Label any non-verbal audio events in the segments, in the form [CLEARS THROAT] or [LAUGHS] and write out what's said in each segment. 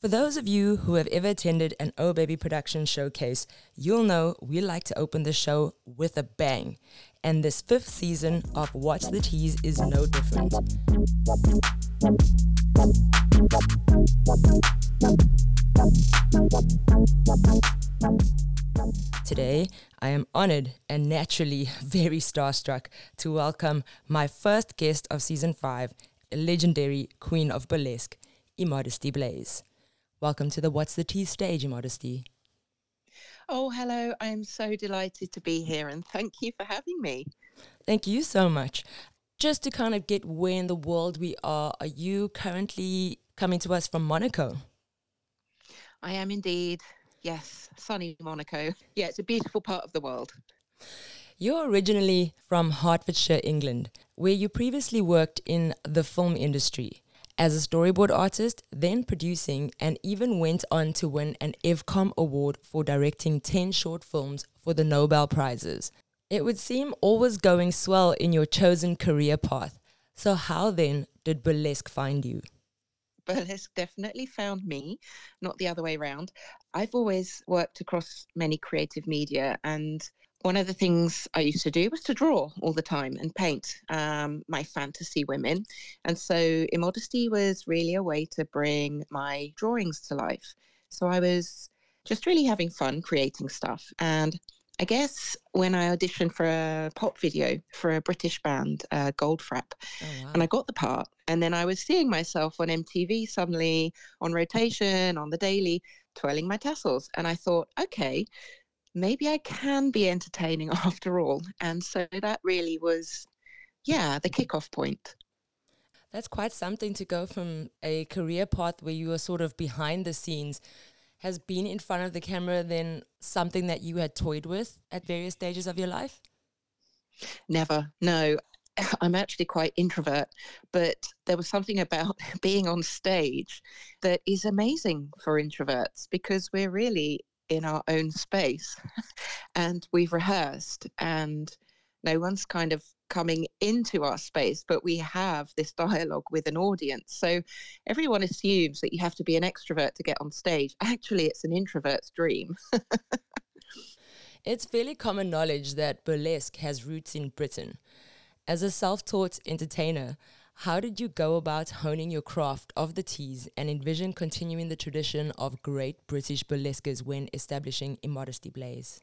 For those of you who have ever attended an Oh Baby production showcase, you'll know we like to open the show with a bang. And this fifth season of What's the Tease is no different. Today, I am honored and naturally [LAUGHS] very starstruck to welcome my first guest of season five, legendary queen of burlesque, Immodesty Blaize. Welcome to the What's the Tease stage, Immodesty. Oh, hello. I am so delighted to be here and thank you for having me. Thank you so much. Just to kind of get where in the world we are, are you currently coming to us from Monaco? I am indeed. Yes, sunny Monaco. Yeah, it's a beautiful part of the world. You're originally from Hertfordshire, England, where you previously worked in the film industry as a storyboard artist, then producing, and even went on to win an EVCOM award for directing 10 short films for the Nobel Prizes. It would seem all was going swell in your chosen career path. So, how then did burlesque find you? Burlesque definitely found me, not the other way around. I've always worked across many creative media and one of the things I used to do was to draw all the time and paint um, my fantasy women. And so Immodesty was really a way to bring my drawings to life. So I was just really having fun creating stuff. And I guess when I auditioned for a pop video for a British band, uh, Goldfrapp, oh, wow. and I got the part, and then I was seeing myself on MTV suddenly on rotation, on the daily, twirling my tassels. And I thought, okay, maybe I can be entertaining [LAUGHS] after all. And so that really was, yeah, the kickoff point. That's quite something to go from a career path where you were sort of behind the scenes. Has been in front of the camera then something that you had toyed with at various stages of your life? Never, no. [LAUGHS] I'm actually quite introvert, but there was something about [LAUGHS] being on stage that is amazing for introverts because we're really in our own space [LAUGHS] and we've rehearsed and no one's kind of coming into our space but we have this dialogue with an audience. So everyone assumes that you have to be an extrovert to get on stage. Actually it's an introvert's dream. [LAUGHS] It's fairly common knowledge that burlesque has roots in britain. As a self-taught entertainer how did you go about honing your craft of the tease and envision continuing the tradition of great British burlesquers when establishing Immodesty Blaize?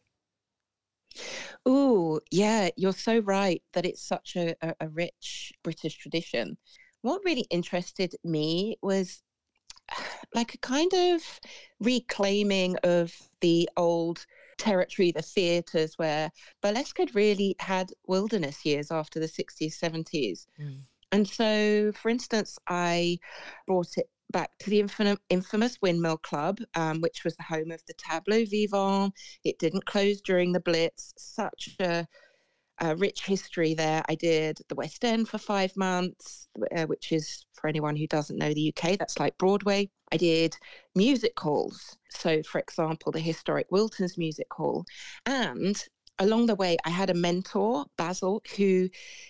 Oh, yeah, you're so right that it's such a, a, a rich British tradition. What really interested me was [SIGHS] like a kind of reclaiming of the old territory, the theatres where burlesque had really had wilderness years after the 60s, 70s. Mm. And so, for instance, I brought it back to the infamous, Windmill Club, um, which was the home of the Tableau Vivant. It didn't close during the Blitz. Such a, a rich history there. I did the West End for five months, uh, which is, for anyone who doesn't know the UK, that's like Broadway. I did music halls. So, for example, the historic Wilton's Music Hall. And along the way, I had a mentor, Basil, who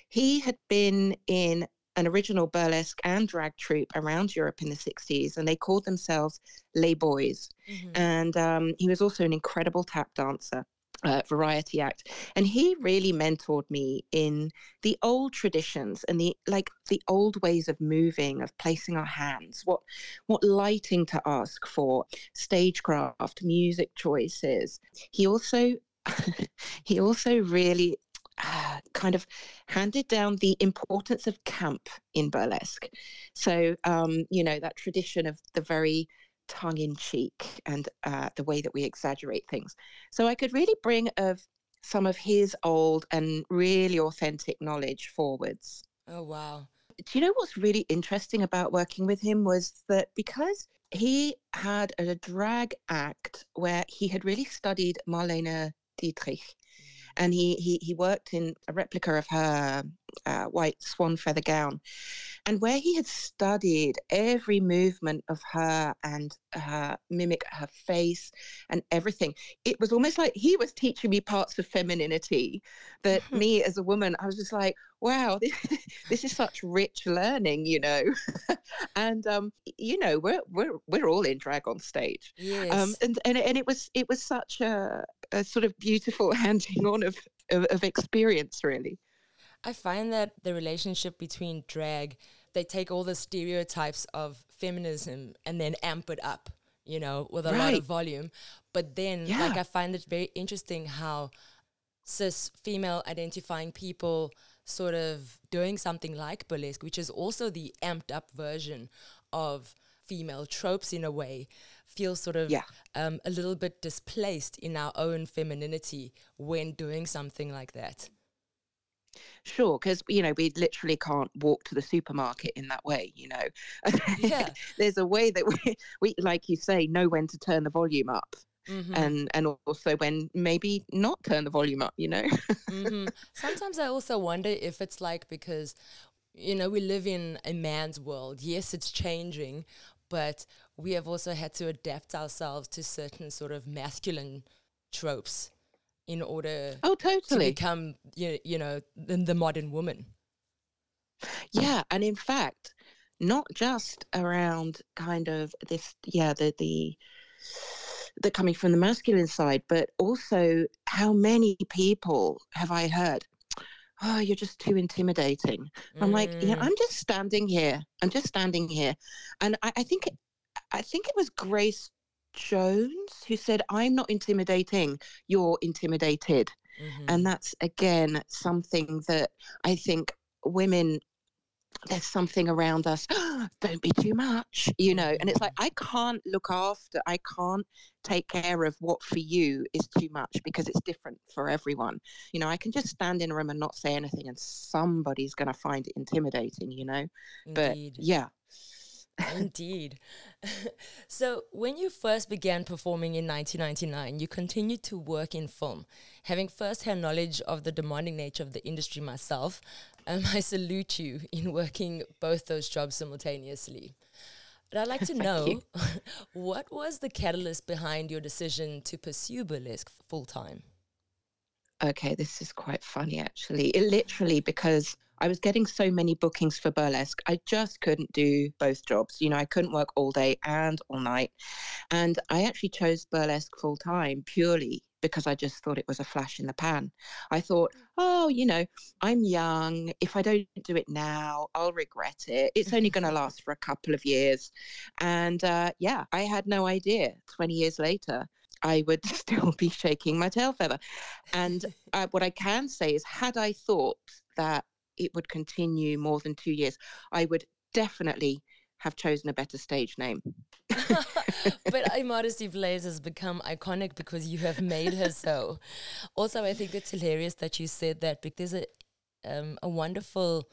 he had been in an original burlesque and drag troupe around Europe in the 60s, and they called themselves Les Boys. Mm-hmm. And um, he was also an incredible tap dancer. Uh, variety act and he really mentored me in the old traditions and the like the old ways of moving of placing our hands what what lighting to ask for stagecraft music choices he also [LAUGHS] he also really uh, kind of handed down the importance of camp in burlesque. So, um, you know, that tradition of the very tongue in cheek and uh, the way that we exaggerate things. So I could really bring of some of his old and really authentic knowledge forwards. Oh, wow. Do you know what's really interesting about working with him was that because he had a drag act where he had really studied Marlene Dietrich and he he he worked in a replica of her uh, white swan feather gown, and where he had studied every movement of her and her mimic her face and everything, it was almost like he was teaching me parts of femininity that [LAUGHS] me as a woman, I was just like, wow, this, [LAUGHS] this is such rich learning, you know. [LAUGHS] and um, you know, we're we're we're all in drag on stage. Um, yes. Um, and, and and it was it was such a, a sort of beautiful [LAUGHS] handing on of, of, of experience, really. I find that the relationship between drag, they take all the stereotypes of feminism and then amp it up, you know, with a right. lot of volume. But then, yeah. like, I find it very interesting how cis female identifying people sort of doing something like burlesque, which is also the amped up version of female tropes in a way, feels sort of yeah. um, a little bit displaced in our own femininity when doing something like that. Sure, because you know we literally can't walk to the supermarket in that way. You know, yeah. [LAUGHS] there's a way that we, we, like you say, know when to turn the volume up. Mm-hmm. and and also when maybe not turn the volume up you know [LAUGHS] mm-hmm. sometimes i also wonder if it's like because you know we live in a man's world yes it's changing but we have also had to adapt ourselves to certain sort of masculine tropes in order oh totally to become you, you know the, the modern woman yeah and in fact not just around kind of this yeah the the the coming from the masculine side but also how many people have i heard oh you're just too intimidating mm. i'm like yeah mm. i'm just standing here i'm just standing here and i, I think i think it was grace Jones who said, I'm not intimidating, you're intimidated. Mm-hmm. And that's, again, something that I think women there's something around us [GASPS] don't be too much you know and it's like i can't look after i can't take care of what for you is too much because it's different for everyone you know i can just stand in a room and not say anything and somebody's going to find it intimidating you know Indeed. but yeah Indeed. [LAUGHS] so, when you first began performing in 1999, you continued to work in film. Having first hand knowledge of the demanding nature of the industry myself, um, [LAUGHS] I salute you in working both those jobs simultaneously. But I'd like to [LAUGHS] know what was the catalyst behind your decision to pursue burlesque full time? Okay, this is quite funny actually. It literally because I was getting so many bookings for burlesque. I just couldn't do both jobs. You know, I couldn't work all day and all night. And I actually chose burlesque full time purely because I just thought it was a flash in the pan. I thought, oh, you know, I'm young. If I don't do it now, I'll regret it. It's only going [LAUGHS] to last for a couple of years. And uh, yeah, I had no idea 20 years later. I would [LAUGHS] still be shaking my tail feather. And uh, what I can say is, had I thought that it would continue more than two years, I would definitely have chosen a better stage name. [LAUGHS] but [LAUGHS] I Immodesty Blaize has become iconic because you have made her so. Also, I think it's hilarious that you said that because there's a, um, a wonderful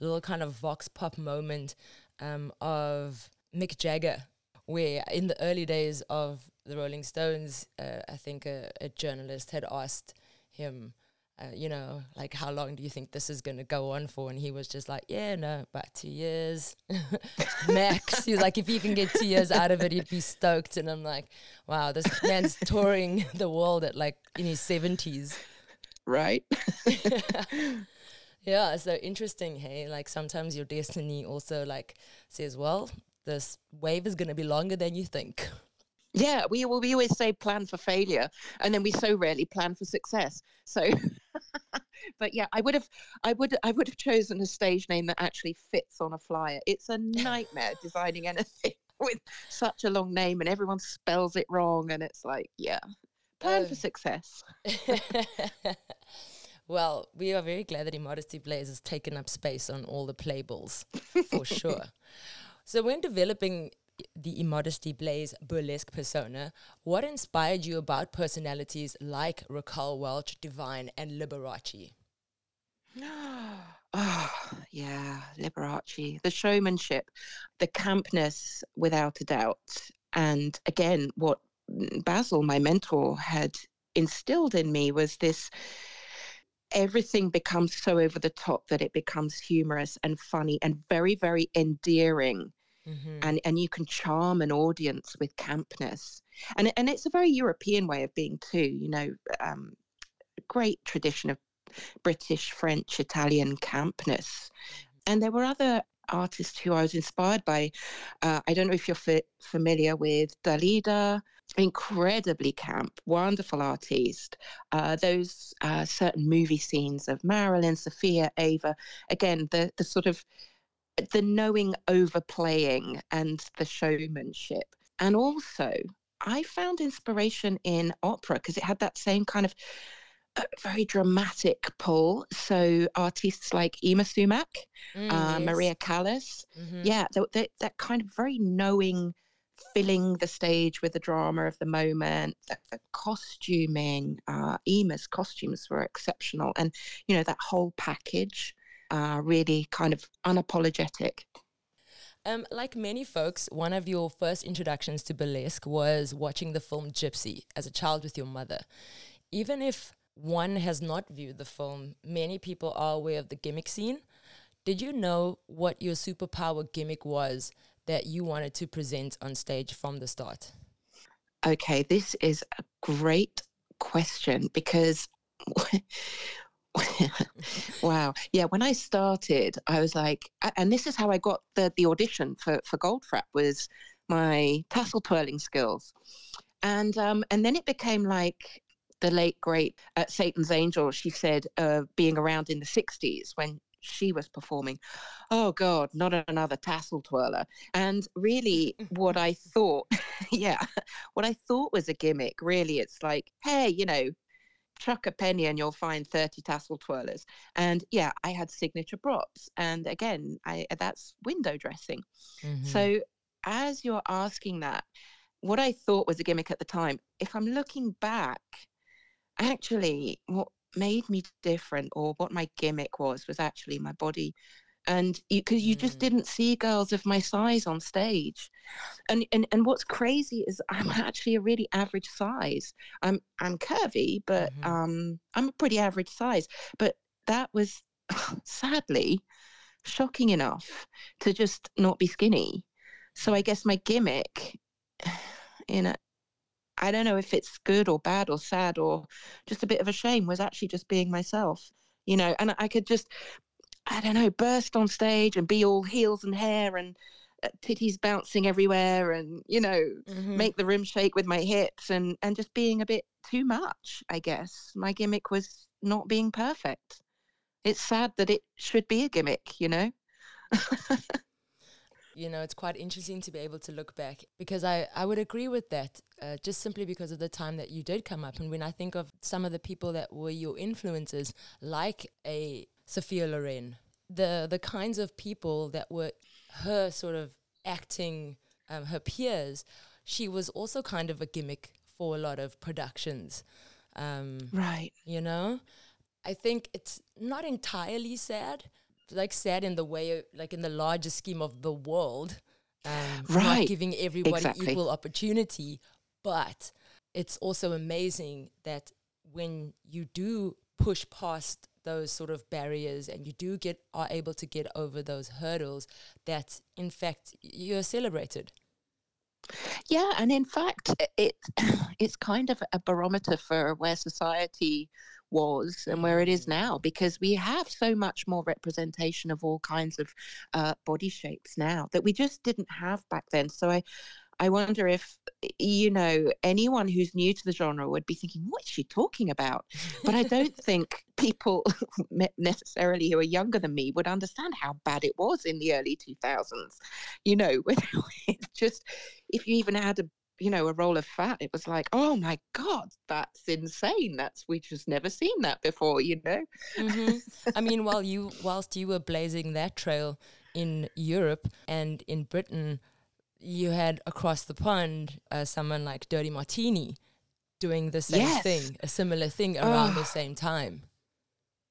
little kind of vox pop moment um, of Mick Jagger, where in the early days of the Rolling Stones, uh, I think a, a journalist had asked him uh, you know, like how long do you think this is going to go on for? And he was just like, yeah, no, about two years [LAUGHS] max. He's like, if you can get two years out of it, he'd be stoked. And I'm like, wow, this man's touring [LAUGHS] the world at like in his 70s. Right. [LAUGHS] yeah, so interesting. Hey, like sometimes your destiny also like says, well, this wave is going to be longer than you think. Yeah, we we always say plan for failure, and then we so rarely plan for success. So, but yeah, I would have, I would, I would have chosen a stage name that actually fits on a flyer. It's a nightmare [LAUGHS] designing anything [LAUGHS] with such a long name, and everyone spells it wrong, and it's like, yeah, plan for oh. success. [LAUGHS] well, we are very glad that Immodesty Blaize has taken up space on all the playbills, for sure. So, when developing the Immodesty Blaize burlesque persona, what inspired you about personalities like Raquel Welch, Divine, and Liberace? Oh, [GASPS] yeah, Liberace. The showmanship, the campness, without a doubt. And again, what Basil, my mentor, had instilled in me was this everything becomes so over the top that it becomes humorous and funny and very, very endearing. Mm-hmm. And, and you can charm an audience with campness. And, and it's a very European way of being, too. You know, um, great tradition of British, French, Italian campness. And there were other artists who I was inspired by. Uh, I don't know if you're f- familiar with Dalida, incredibly camp, wonderful artist. Uh, those uh, certain movie scenes of Marilyn, Sophia, Ava, again, the, the sort of the knowing overplaying and the showmanship. And also, I found inspiration in opera because it had that same kind of very dramatic pull. So artists like Yma Sumac, mm, uh, yes. Maria Callas, mm-hmm. yeah, they, they, that kind of very knowing, filling the stage with the drama of the moment. The, the costuming, uh, Yma's costumes were exceptional, and you know that whole package, uh, really kind of unapologetic. Um, like many folks, one of your first introductions to burlesque was watching the film Gypsy as a child with your mother. Even if one has not viewed the film, many people are aware of the gimmick scene. Did you know what your superpower gimmick was that you wanted to present on stage from the start? Okay, this is a great question because [LAUGHS] [LAUGHS] wow. Yeah, when I started, I was like and this is how I got the the audition for for Goldfrapp was my tassel twirling skills. And um and then it became like the late great uh, Satan's Angel, she said, uh, being around in the 60s when she was performing, oh God, not another tassel twirler. And really, what [LAUGHS] I thought, [LAUGHS] yeah, what I thought was a gimmick, really, it's like, hey, you know, chuck a penny and you'll find 30 tassel twirlers. And yeah, I had signature props. And again, I that's window dressing. Mm-hmm. So as you're asking that, what I thought was a gimmick at the time, if I'm looking back, actually what made me different or what my gimmick was was actually my body and because you, you, just mm. didn't see girls of my size on stage and, and and what's crazy is i'm actually a really average size i'm i'm curvy but mm-hmm. um i'm a pretty average size but that was [LAUGHS] sadly shocking enough to just not be skinny so i guess my gimmick [SIGHS] in a I don't know if it's good or bad or sad or just a bit of a shame was actually just being myself, you know, and I could just, I don't know, burst on stage and be all heels and hair and uh, titties bouncing everywhere and, you know, mm-hmm. make the room shake with my hips and, and just being a bit too much, I guess. My gimmick was not being perfect. It's sad that it should be a gimmick, you know? [LAUGHS] you know, it's quite interesting to be able to look back because I, I would agree with that uh, just simply because of the time that you did come up. And when I think of some of the people that were your influences, like a Sophia Loren, the, the kinds of people that were her sort of acting, um, her peers, she was also kind of a gimmick for a lot of productions. Um, right. You know? I think it's not entirely sad like sad in the way, like in the larger scheme of the world, um, right. not giving everybody exactly. equal opportunity. But it's also amazing that when you do push past those sort of barriers and you do get are able to get over those hurdles that in fact you're celebrated yeah and in fact it [CLEARS THROAT] it's kind of a barometer for where society was and where it is now because we have so much more representation of all kinds of uh, body shapes now that we just didn't have back then. So I, I wonder if, you know, anyone who's new to the genre would be thinking, what is she talking about? But I don't [LAUGHS] think people [LAUGHS] necessarily who are younger than me would understand how bad it was in the early 2000s. You know, [LAUGHS] it's just, if you even had a you know, a roll of fat. It was like, oh my God, that's insane. That's we've just never seen that before, you know. Mm-hmm. I mean, while [LAUGHS] you whilst you were blazing that trail in Europe and in Britain, you had across the pond uh, someone like Dirty Martini doing the same yes. thing, a similar thing around oh. the same time.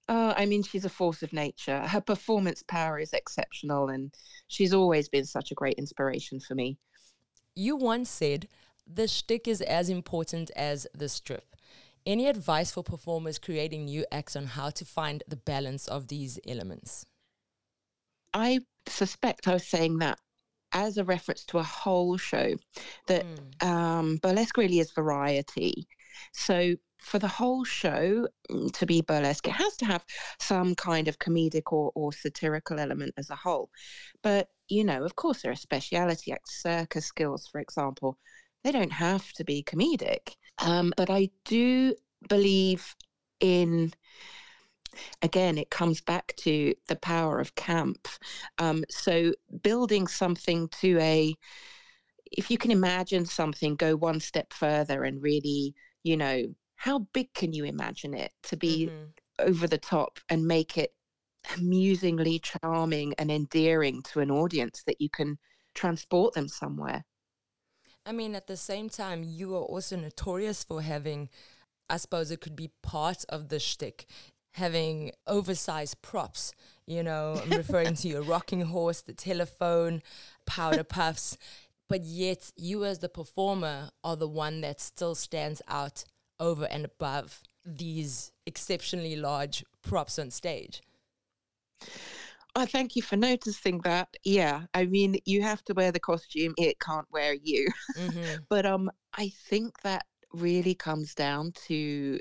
Oh, I mean, she's a force of nature. Her performance power is exceptional, and she's always been such a great inspiration for me. You once said the shtick is as important as the strip. Any advice for performers creating new acts on how to find the balance of these elements? I suspect I was saying that as a reference to a whole show, that mm. um, burlesque really is variety. So for the whole show mm, to be burlesque, it has to have some kind of comedic or, or satirical element as a whole. But, you know, of course, there are speciality acts, circus skills, for example. They don't have to be comedic. Um, but I do believe in again, it comes back to the power of camp. Um, so building something to a, if you can imagine something, go one step further and really, you know, how big can you imagine it to be mm-hmm. over the top and make it amusingly charming and endearing to an audience that you can transport them somewhere? I mean, at the same time, you are also notorious for having, I suppose it could be part of the shtick, having oversized props. You know, I'm referring to your [LAUGHS] rocking horse, the telephone, powder puffs. But yet, you as the performer are the one that still stands out over and above these exceptionally large props on stage. I thank you for noticing that. Yeah, I mean, you have to wear the costume; it can't wear you. Mm-hmm. [LAUGHS] but um, I think that really comes down to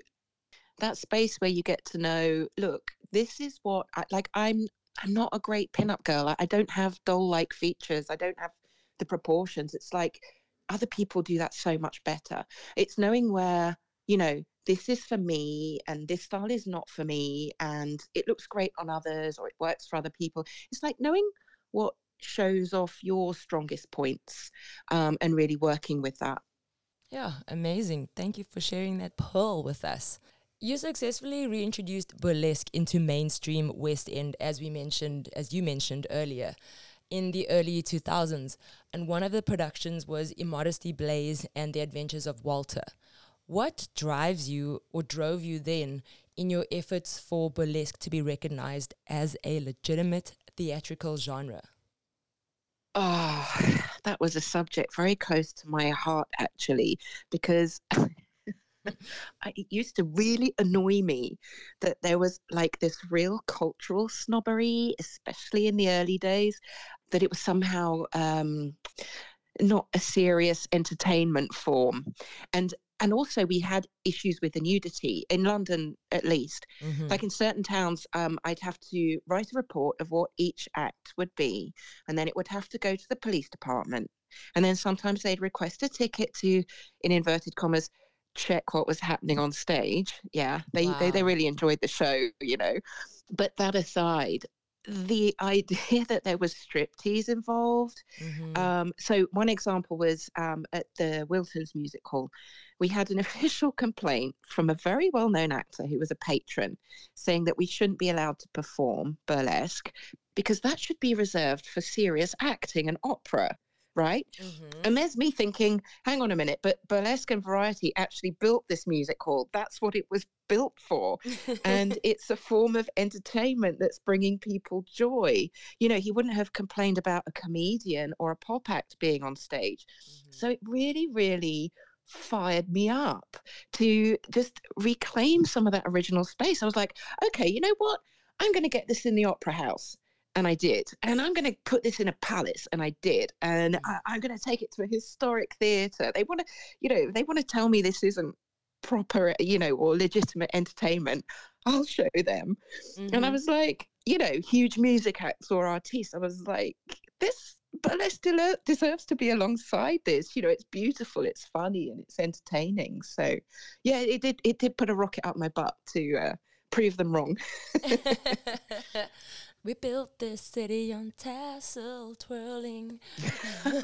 that space where you get to know. Look, this is what I like. I'm I'm not a great pinup girl. I, I don't have doll-like features. I don't have the proportions. It's like other people do that so much better. It's knowing where you know this is for me and this style is not for me and it looks great on others or it works for other people. It's like knowing what shows off your strongest points um, and really working with that. Yeah amazing. Thank you for sharing that pearl with us. You successfully reintroduced burlesque into mainstream west end as we mentioned as you mentioned earlier in the early 2000s and one of the productions was immodesty Blaize and the adventures of walter what drives you or drove you then in your efforts for burlesque to be recognized as a legitimate theatrical genre? Oh, that was a subject very close to my heart, actually, because [LAUGHS] it used to really annoy me that there was like this real cultural snobbery, especially in the early days, that it was somehow um, not a serious entertainment form. And and also we had issues with the nudity in london at least mm-hmm. like in certain towns um, i'd have to write a report of what each act would be and then it would have to go to the police department and then sometimes they'd request a ticket to in inverted commas check what was happening on stage yeah they, wow. they they really enjoyed the show you know but that aside the idea [LAUGHS] that there was striptease involved. Mm-hmm. Um, so one example was um, at the Wiltons Music Hall, we had an [LAUGHS] official complaint from a very well-known actor who was a patron, saying that we shouldn't be allowed to perform burlesque because that should be reserved for serious acting and opera right? Mm-hmm. And there's me thinking, hang on a minute, but Burlesque and Variety actually built this music hall. That's what it was built for. and [LAUGHS] it's a form of entertainment that's bringing people joy. You know, he wouldn't have complained about a comedian or a pop act being on stage. Mm-hmm. So it really, really fired me up to just reclaim some of that original space. I was like, okay, you know what? I'm going to get this in the opera house and I did. And I'm going to put this in a palace, and I did. And mm. I, am going to take it to a historic theatre. They want to, you know, they want to tell me this isn't proper, you know, or legitimate entertainment. I'll show them. Mm-hmm. And I mm-hmm. was like, you know, huge music acts or artists. I was like, this burlesque still deserves to be alongside this. You know, it's beautiful, it's funny, and it's entertaining. So, yeah, it did. It did put a rocket up my butt to uh, prove them wrong. [LAUGHS] [LAUGHS] We built this city on tassel twirling. [LAUGHS]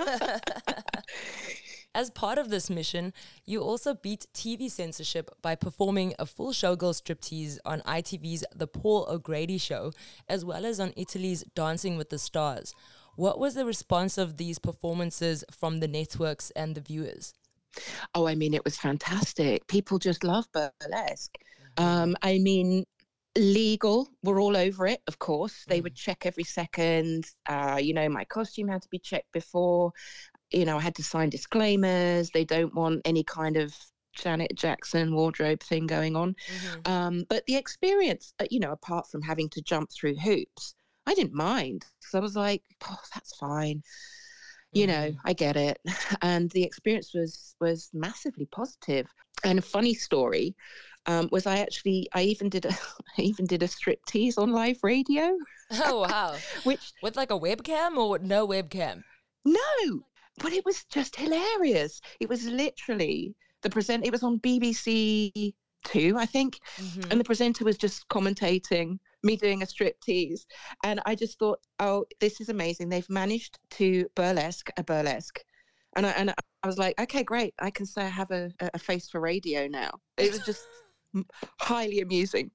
As part of this mission, you also beat TV censorship by performing a full showgirl striptease on ITV's The Paul O'Grady Show, as well as on Italy's Dancing with the Stars. What was the response of these performances from the networks and the viewers? Oh, I mean, it was fantastic. People just love burlesque. Mm-hmm. Um, I mean, legal we were all over it of course they would mm. check every second uh, you know my costume had to be checked before you know i had to sign disclaimers they don't want any kind of Janet Jackson wardrobe thing going on. Mm-hmm. Um, but the experience, uh, you know, apart from having to jump through hoops, I didn't mind because I was like, oh, that's fine. You mm-hmm. know, I get it. [LAUGHS] And the experience was was massively positive. And a funny story um, was I actually I even did a [LAUGHS] I even did a strip tease on live radio. Oh wow! [LAUGHS] Which with like a webcam or no webcam? No, but it was just hilarious. It was literally the present. It was on BBC Two, I think, mm-hmm. and the presenter was just commentating me doing a strip tease, and I just thought, oh, this is amazing. They've managed to burlesque a burlesque, and I and I was like, okay, great. I can say I have a, a face for radio now. It was just [LAUGHS] highly amusing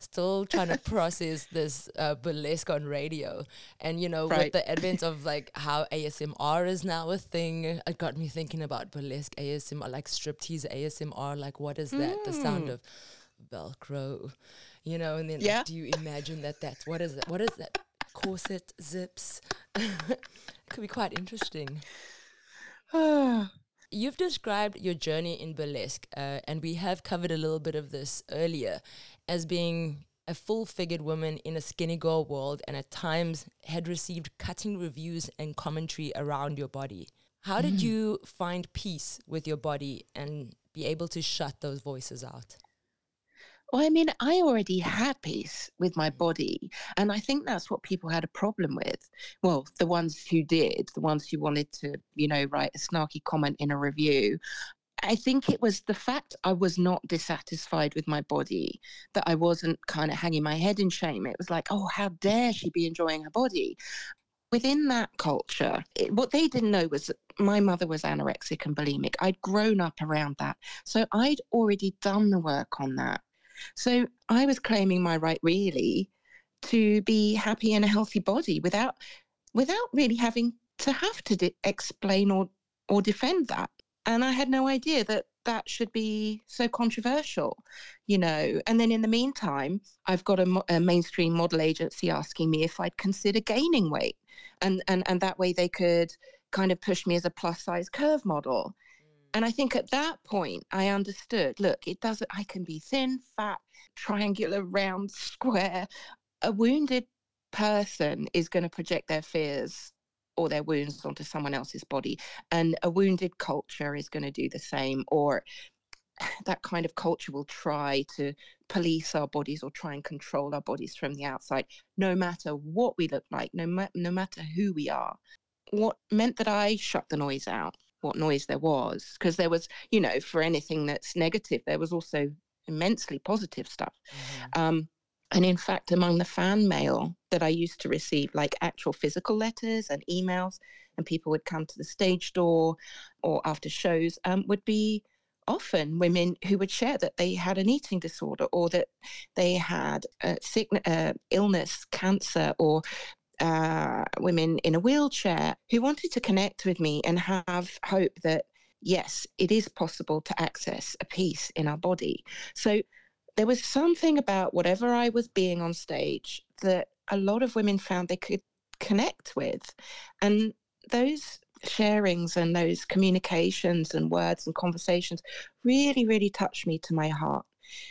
still [LAUGHS] trying to process this uh, burlesque on radio. And, you know, right. with the advent [LAUGHS] of like how ASMR is now a thing, it got me thinking about burlesque ASMR, like striptease ASMR. Like, what is that? Mm. The sound mm. of Velcro, you know, and then yeah. like, do you imagine that that's what is that? What is that? Corset zips. it [LAUGHS] could be quite interesting. [SIGHS] You've described your journey in burlesque, uh, and we have covered a little bit of this earlier, as being a full figured woman in a skinny girl world, and at times had received cutting reviews and commentary around your body. How did mm. you find peace with your body and be able to shut those voices out? Well, I mean, I already had peace with my mm. body. And I think that's what people had a problem with. Well, the ones who did, the ones who wanted to, you know, write a snarky comment in a review. I think it was the fact I was not dissatisfied with my body, that I wasn't kind of hanging my head in shame. It was like, oh, how dare she be enjoying her body? Within that culture, it, what they didn't know was that my mother was anorexic and bulimic. I'd grown up around that. So I'd already done the work on that. So I was claiming my right really to be happy in a healthy body without without really having to have to de- explain or or defend that. And I had no idea that that should be so controversial, you know. And then in the meantime, I've got a, a, mainstream model agency asking me if I'd consider gaining weight, and and and that way they could kind of push me as a plus size curve model. And I think at that point, I understood look, it doesn't, I can be thin, fat, triangular, round, [LAUGHS] square. A wounded person is going to project their fears or their wounds onto someone else's body. And a wounded culture is going to do the same. Or [SIGHS] that kind of culture will try to police our bodies or try and control our bodies from the outside, no matter what we look like, no, ma- no matter who we are. What meant that I shut the noise out what noise there was because there was you know for anything that's negative there was also immensely positive stuff mm-hmm. um, and in fact among the fan mail that i used to receive like actual physical letters and emails and people would come to the stage door or after shows um, would be often women who would share that they had an eating disorder or that they had a sickness, uh, illness, cancer, or uh, women in a wheelchair who wanted to connect with me and have hope that, yes, it is possible to access a piece in our body. So there was something about whatever I was being on stage that a lot of women found they could connect with. And those sharings and those communications and words and conversations really, really touched me to my heart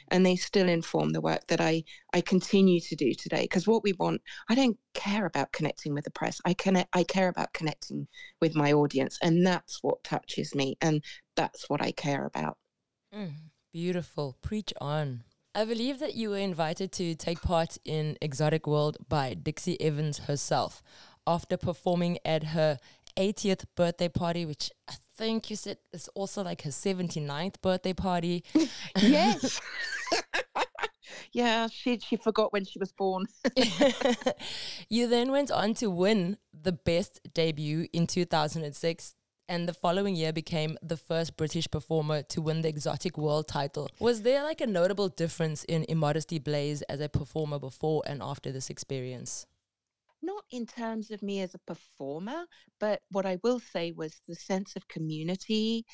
and they still inform the work that I I continue to do today. Because what we want, I don't care about connecting with the press. I connect. I care about connecting with my audience, and that's what touches me, and that's what I care about. Mm, beautiful. Preach on. I believe that you were invited to take part in Exotic World by Dixie Evans herself after performing at her 80th birthday party, which I think you said it's also like her 79th birthday party. [LAUGHS] [LAUGHS] yes. [LAUGHS] yeah, she she forgot when she was born. you then went on to win the best debut in 2006 and the following year became the first British performer to win the Exotic World title. Was there like a notable difference in Immodesty Blaize as a performer before and after this experience? Not in terms of me as a performer, but what I will say was the sense of community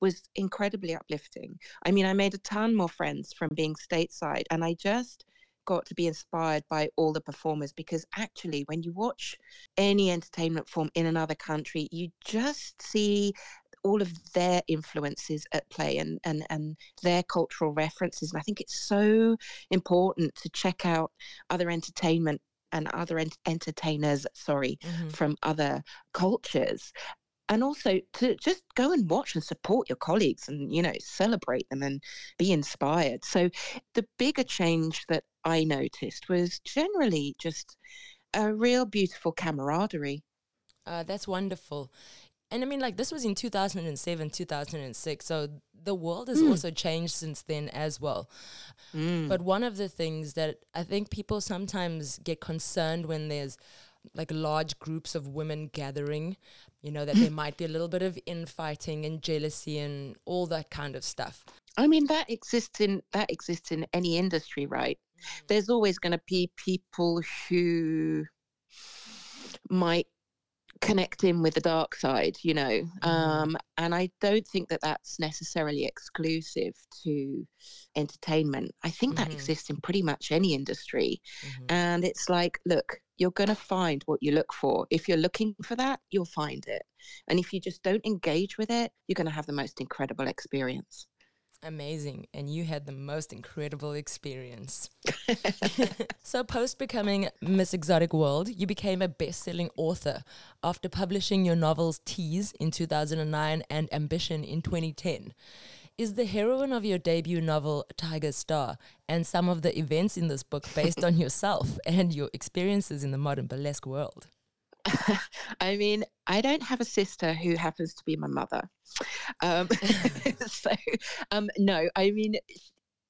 was incredibly uplifting. I mean, I made a ton more friends from being stateside, and I just got to be inspired by all the performers because actually, when you watch any entertainment form in another country, you just see all of their influences at play and, and, and their cultural references. And I think it's so important to check out other entertainment and other ent- entertainers, sorry, mm-hmm. from other cultures. And also to just go and watch and support your colleagues and, you know, celebrate them and be inspired. So the bigger change that I noticed was generally just a real beautiful camaraderie. Uh, that's wonderful. And I mean, like, this was in 2007, 2006. So the world has mm. also changed since then as well. Mm. But one of the things that I think people sometimes get concerned when there's like large groups of women gathering, you know, that there [LAUGHS] might be a little bit of infighting and jealousy and all that kind of stuff. I mean, that exists in that exists in any industry, right? Mm. There's always going to be people who might connect in with the dark side, you know. Mm-hmm. Um, and I don't think that that's necessarily exclusive to entertainment. I think mm-hmm. that exists in pretty much any industry. Mm-hmm. And it's like, look, you're going to find what you look for. If you're looking for that, you'll find it. And if you just don't engage with it, you're going to have the most incredible experience. Amazing. And you had the most incredible experience. [LAUGHS] so, post becoming Miss Exotic World, you became a best selling author after publishing your novels Tease in 2009 and Ambition in 2010. Is the heroine of your debut novel Tiger Star and some of the events in this book based on [LAUGHS] yourself and your experiences in the modern burlesque world? [LAUGHS] I mean, I don't have a sister who happens to be my mother. Um, [LAUGHS] [LAUGHS] so, um, no, I mean,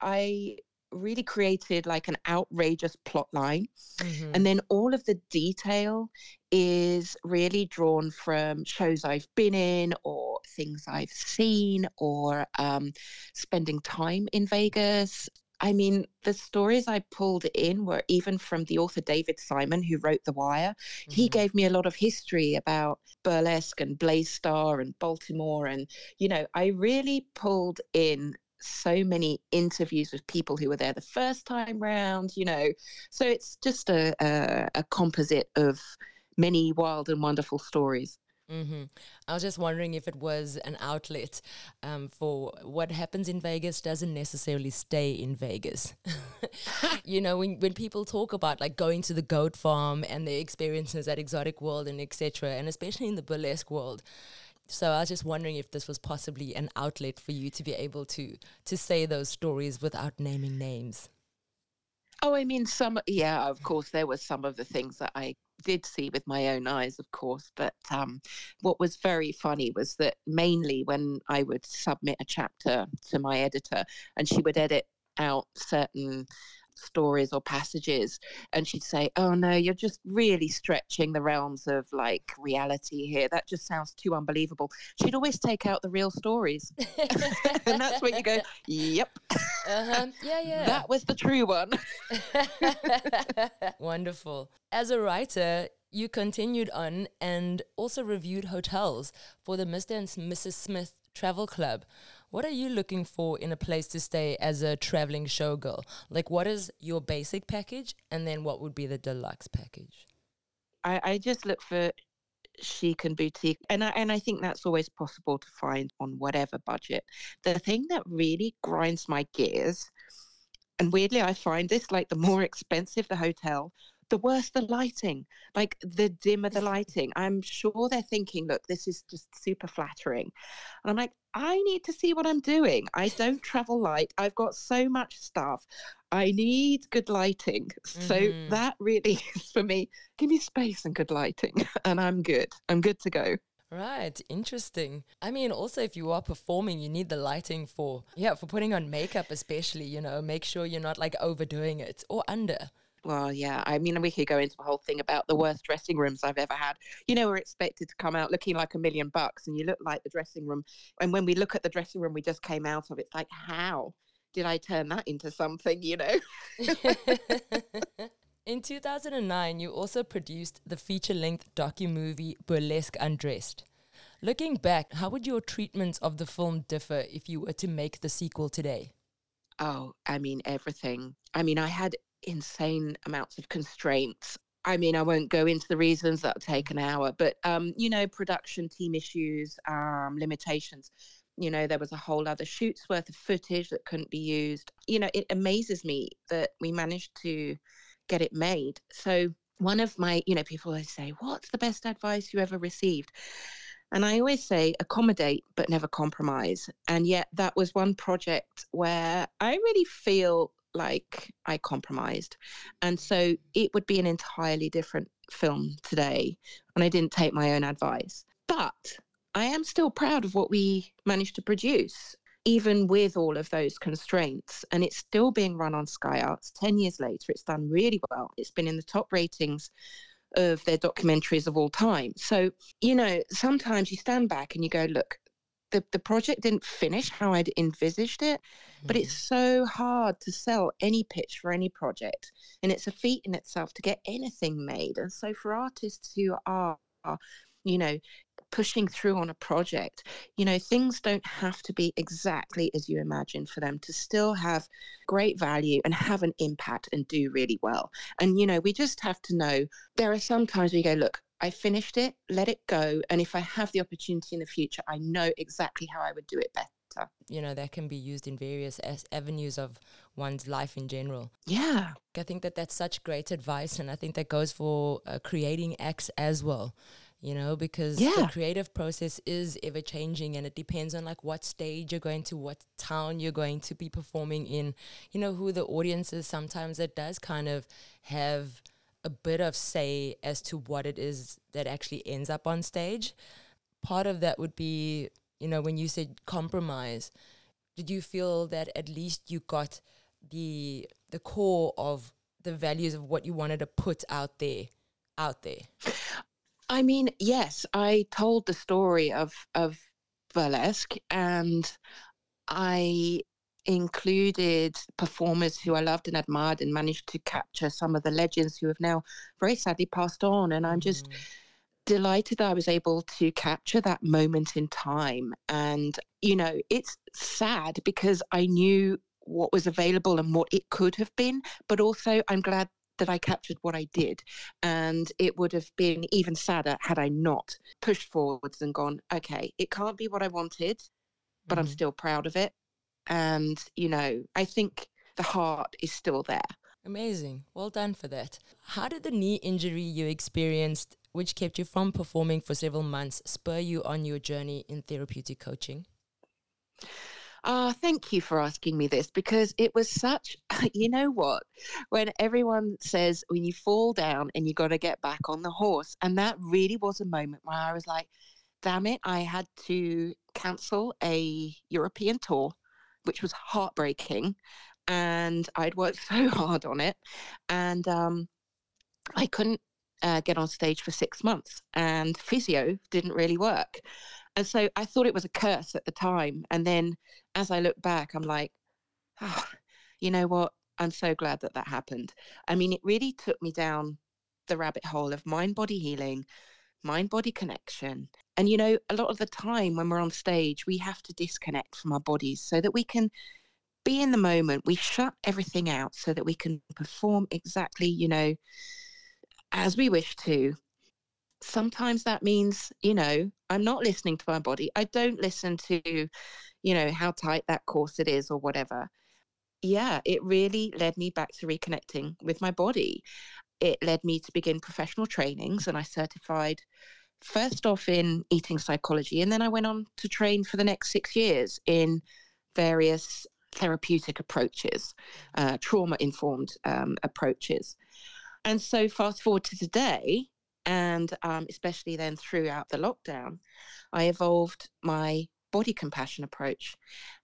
I really created like an outrageous plot line. Mm-hmm. And then all of the detail is really drawn from shows I've been in or things I've seen or um, spending time in Vegas, I mean, the stories I pulled in were even from the author David Simon, who wrote The Wire. Mm-hmm. He gave me a lot of history about burlesque and Blaze Starr and Baltimore. And, you know, I really pulled in so many interviews with people who were there the first time round, you know. So it's just a, a, a composite of many wild and wonderful stories. Mm-hmm. I was just wondering if it was an outlet um, for what happens in Vegas doesn't necessarily stay in Vegas. [LAUGHS] you know, when when people talk about like going to the goat farm and their experiences at Exotic World and etc., and especially in the burlesque world. So I was just wondering if this was possibly an outlet for you to be able to to say those stories without naming names. Oh, I mean, some, yeah, of course, there were some of the things that I did see with my own eyes, of course. But um, what was very funny was that mainly when I would submit a chapter to my editor and she would edit out certain stories or passages and she'd say oh no you're just really stretching the realms of like reality here. That just sounds too unbelievable. She'd always take out the real stories. [LAUGHS] And that's when you go [LAUGHS] yep [LAUGHS] uh-huh. yeah yeah that was the true one [LAUGHS] wonderful as a writer you continued on and also reviewed hotels for the Mr. and Mrs. Smith Travel Club. What are you looking for in a place to stay as a traveling showgirl? Like, what is your basic package, and then what would be the deluxe package? I, I just look for chic and boutique, and I, and I think that's always possible to find on whatever budget. The thing that really grinds my gears, and weirdly, I find this like the more [LAUGHS] expensive the hotel, the worse the lighting, like the dimmer the lighting. I'm sure they're thinking, look, this is just super flattering. And I'm like, I need to see what I'm doing. I don't travel light. I've got so much stuff. I need good lighting. So mm-hmm. that really [LAUGHS] is for me. Give me space and good lighting, [LAUGHS] and I'm good. I'm good to go. Right, interesting. I mean, also if you are performing, you need the lighting for yeah, for putting on makeup especially, you know, make sure you're not like overdoing it or under. Well, yeah. I mean, we could go into a whole thing about the worst dressing rooms I've ever had. You know, we're expected to come out looking like a million bucks, and you look like the dressing room. And when we look at the dressing room we just came out of, it's like, how did I turn that into something? You know. [LAUGHS] In 2009, you also produced the feature length docu movie Burlesque Undressed. Looking back, how would your treatments of the film differ if you were to make the sequel today? Oh, I mean, everything. I mean, I had insane amounts of constraints. I mean, I won't go into the reasons that'll take an hour, but um, you know, production team issues, um, limitations. You know, there was a whole other shoot's worth of footage that couldn't be used. You know, it amazes me that we managed to get it made. So one of my, you know, people always say, "What's the best advice you ever received?" And I always say, accommodate but never compromise. And yet, that was one project where I really feel like I compromised. And so it would be an entirely different film today. And I didn't take my own advice. But I am still proud of what we managed to produce, even with all of those constraints. And it's still being run on Sky Arts 10 years later. It's done really well. It's been in the top ratings of their documentaries of all time. So, you know, sometimes you stand back and you go, look, the, the project didn't finish how I'd envisaged it, mm-hmm. but it's mm-hmm. so hard to sell any pitch for any project. And it's a feat in itself to get anything made. And so for artists who are, are you know, pushing through on a project, you know, things don't have to be exactly as you imagine for them to still have great value and have an impact and do really well. And, you know, we just have to know there are some times we go, look, I finished it, let it go. And if I have the opportunity in the future, I know exactly how I would do it better. You know, that can be used in various as- avenues of one's life in general. Yeah. I think that that's such great advice. And I think that goes for uh, creating acts as well you know because yeah. the creative process is ever changing and it depends on like what stage you're going to what town you're going to be performing in you know who the audience is sometimes it does kind of have a bit of say as to what it is that actually ends up on stage. Part of that would be you know when you said compromise did you feel that at least you got the the core of the values of what you wanted to put out there out there? I mean, yes, I told the story of of burlesque, and I included performers who I loved and admired, and managed to capture some of the legends who have now very sadly passed on. And I'm just mm. delighted that I was able to capture that moment in time. And you know, it's sad because I knew what was available and what it could have been, but also I'm glad that I captured what I did. And it would have been even sadder had I not pushed forwards and gone, okay, it can't be what I wanted, but mm-hmm. I'm still proud of it. And, you know, I think the heart is still there. Amazing. Well done for that. How did the knee injury you experienced, which kept you from performing for several months, spur you on your journey in therapeutic coaching? Ah, thank you for asking me this because it was such, [LAUGHS] you know what, when everyone says when you fall down and you got to get back on the horse. And that really was a moment where I was like, damn it, I had to cancel a European tour, which was heartbreaking. And I'd worked [LAUGHS] so hard on it. And um, I couldn't uh, get on stage for six months, and physio didn't really work. And so I thought it was a curse at the time. And then as I look back, I'm like, oh, you know what? I'm so glad that that happened. I mean, it really took me down the rabbit hole of mind body healing, mind body connection. And, you know, a lot of the time when we're on stage, we have to disconnect from our bodies so that we can be in the moment. We shut everything out so that we can perform exactly, you know, as we wish to sometimes that means, you know, I'm not listening to my body. I don't listen to, you know, how tight that corset is or whatever. Yeah, it really led me back to reconnecting with my body. It led me to begin professional trainings and I certified first off in eating psychology and then I went on to train for the next six years in various therapeutic approaches, uh, trauma informed um, approaches. And so, fast forward to today, and um, especially then throughout the lockdown, I evolved my body compassion approach.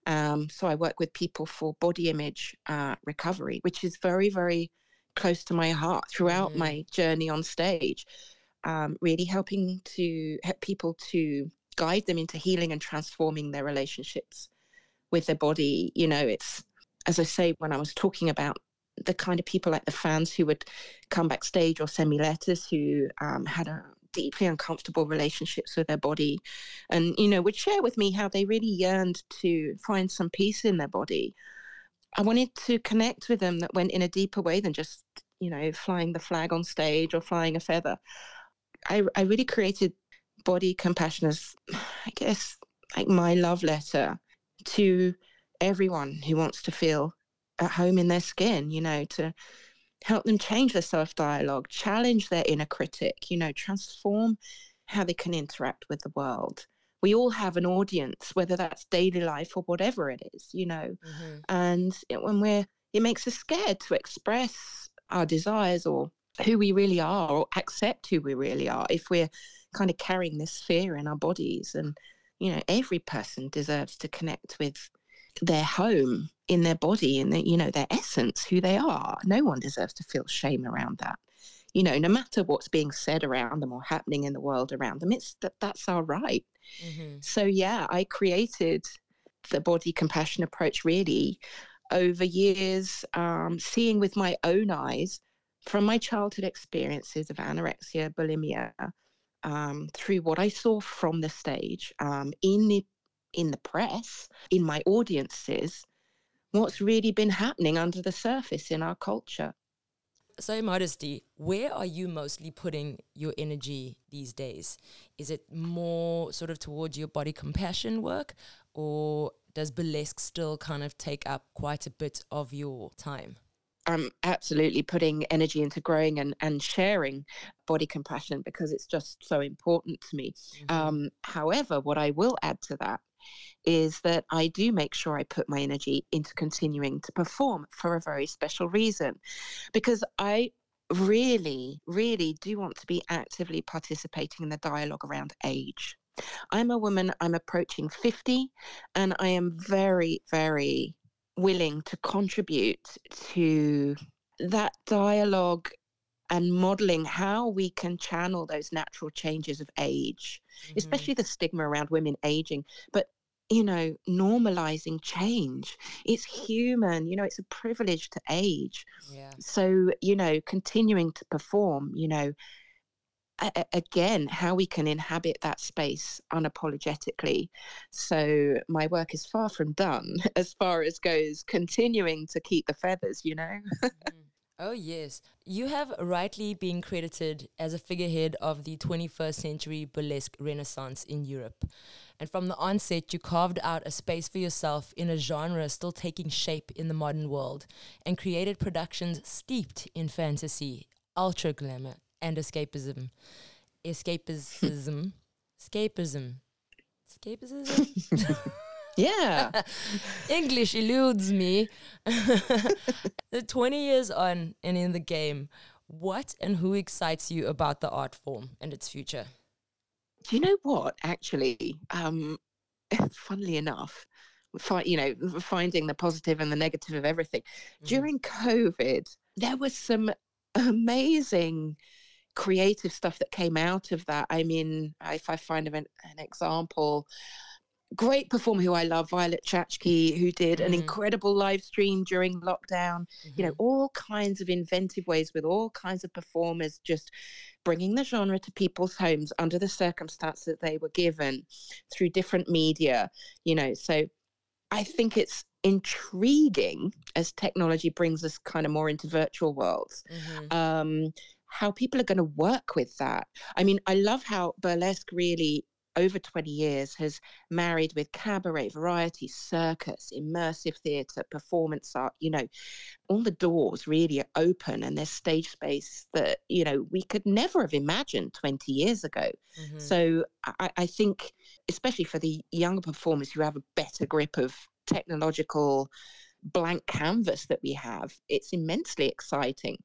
Um, so I work with people for body image uh, recovery, which is very, very close to my heart throughout mm. my journey on stage. Um, really helping to help people to guide them into healing and transforming their relationships with their body. You know, it's as I say when I was talking about the kind of people like the fans who would come backstage or send me letters who um, had a deeply uncomfortable relationships with their body and you know would share with me how they really yearned to find some peace in their body i wanted to connect with them that went in a deeper way than just you know, flying the flag on stage or flying a feather. I, I really created body compassion as, I guess, like my love letter to everyone who wants to feel at home in their skin, you know, to help them change their self dialogue, challenge their inner critic, you know, transform how they can interact with the world. We all have an audience, whether that's daily life or whatever it is, you know. Mm-hmm. And when we're, it makes us scared to express our desires or who we really are or accept who we really are if we're kind of carrying this fear in our bodies. And, you know, every person deserves to connect with their home in their body and you know their essence who they are no one deserves to feel shame around that you know no matter what's being said around them or happening in the world around them it's that that's our right mm-hmm. so yeah i created the body compassion approach really over years um, seeing with my own eyes from my childhood experiences of anorexia bulimia um, through what i saw from the stage um, in the in the press, in my audiences, what's really been happening under the surface in our culture. So, Modesty, where are you mostly putting your energy these days? Is it more sort of towards your body compassion work, or does burlesque still kind of take up quite a bit of your time? I'm absolutely putting energy into growing and, and sharing body compassion because it's just so important to me. Mm-hmm. Um, however, what I will add to that is that I do make sure I put my energy into continuing to perform for a very special reason. Because I really, really do want to be actively participating in the dialogue around age. I'm a woman, I'm approaching 50, and I am very, very willing to contribute to that dialogue and modeling how we can channel those natural changes of age, mm-hmm. especially the stigma around women aging, but you know, normalizing change. It's human, you know, it's a privilege to age. Yeah. So, you know, continuing to perform, you know, again, how we can inhabit that space unapologetically. So, my work is far from done [LAUGHS] as far as goes continuing to keep the feathers, you know. [LAUGHS] mm-hmm. Oh, yes. You have rightly been credited as a figurehead of the 21st century burlesque renaissance in Europe. And from the onset, you carved out a space for yourself in a genre still taking shape in the modern world and created productions steeped in fantasy, ultra glamour, and escapism. Escapism. escapism. Escapism? [LAUGHS] Yeah. [LAUGHS] English eludes me. [LAUGHS] The 20 years on and in the game, what and who excites you about the art form and its future? Do you know what? Actually, um, funnily enough, fi- you know, finding the positive and the negative of everything. Mm-hmm. During COVID, there was some amazing creative stuff that came out of that. I mean, if I find an, an example, great performer who I love, Violet Chachki, who did an mm. incredible live stream during lockdown. Mm-hmm. You know, mm-hmm. all kinds of inventive ways with all kinds of performers just bringing the genre to people's homes under the circumstances that they were given through different media. You know, so I think it's intriguing as technology brings us kind of more into virtual worlds. Mm-hmm. Um, how people are going to work with that. I mean, I love how burlesque really over 20 years has married with cabaret, variety, circus, immersive theatre, performance art, you know, all the doors really are open and there's stage space that, you know, we could never have imagined 20 years ago. Mm-hmm. So I, I think, especially for the younger performers who have a better grip of technological blank canvas that we have, it's immensely exciting.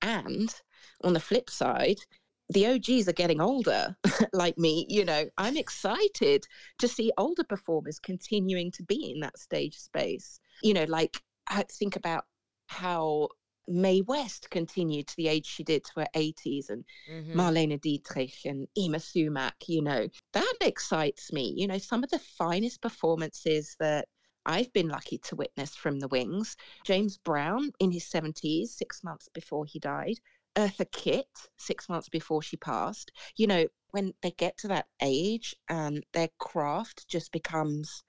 And on the flip side, the OGs are getting older, [LAUGHS] like me, you know, I'm excited to see older performers continuing to be in that stage space. You know, like I think about how Mae West continued to the age she did to her 80s and mm-hmm. Marlene Dietrich and Yma Sumac, you know, that excites me. You know, some of the finest performances that I've been lucky to witness from the wings. James Brown in his 70s, six months before he died, Eartha Kitt six months before she passed. You know, when they get to that age and their craft just becomes,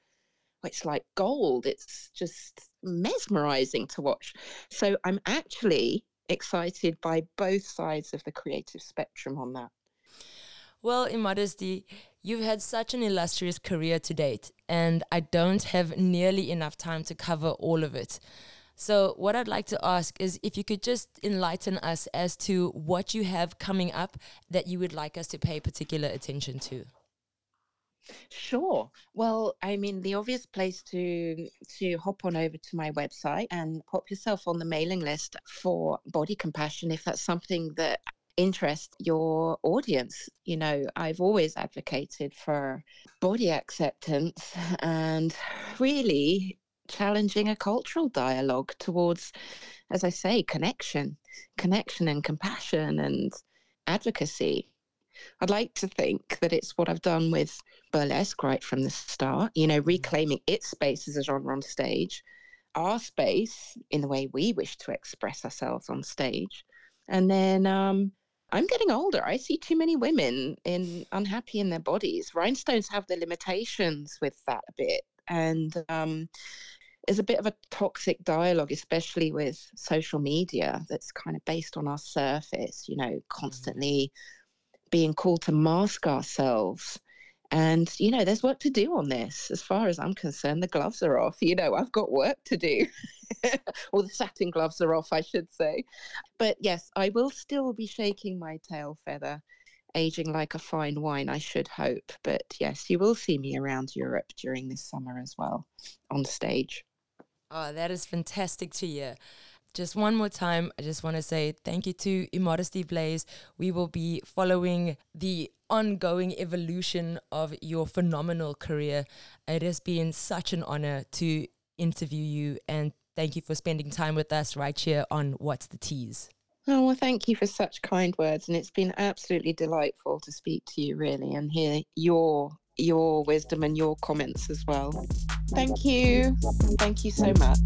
it's like gold. It's just mesmerizing to watch. So I'm actually excited by both sides of the creative spectrum on that. Well, Immodesty, you've had such an illustrious career to date, and I don't have nearly enough time to cover all of it. So, what I'd like to ask is if you could just enlighten us as to what you have coming up that you would like us to pay particular attention to. Sure. Well, I mean, the obvious place to to hop on over to my website and pop yourself on the mailing list for body compassion if that's something that interests your audience. You know, I've always advocated for body acceptance and really challenging a cultural dialogue towards, as I say, connection, connection and compassion and advocacy. I'd like to think that it's what I've done with burlesque right from the start, you know, mm. reclaiming its space as a genre on stage, our space in the way we wish to express ourselves on stage. And then um, I'm getting older. I see too many women in unhappy in their bodies. Rhinestones have their limitations with that a bit. And um, there's a bit of a toxic dialogue, especially with social media, that's kind of based on our surface, you know, mm-hmm. constantly being called to mask ourselves. And, you know, there's work to do on this. As far as I'm concerned, the gloves are off. You know, I've got work to do. [LAUGHS] or the satin gloves are off, I should say. But yes, I will still be shaking my tail feather, aging like a fine wine, I should hope. But yes, you will see me around Europe during this summer as well on stage. Oh, that is fantastic to hear. Just one more time, I just want to say thank you to Immodesty Blaize. We will be following the ongoing evolution of your phenomenal career. It has been such an honor to interview you and thank you for spending time with us right here on What's the Tease. Oh, well, thank you for such kind words. And it's been absolutely delightful to speak to you, really, and hear your your wisdom and your comments as well. Thank you. Thank you so much.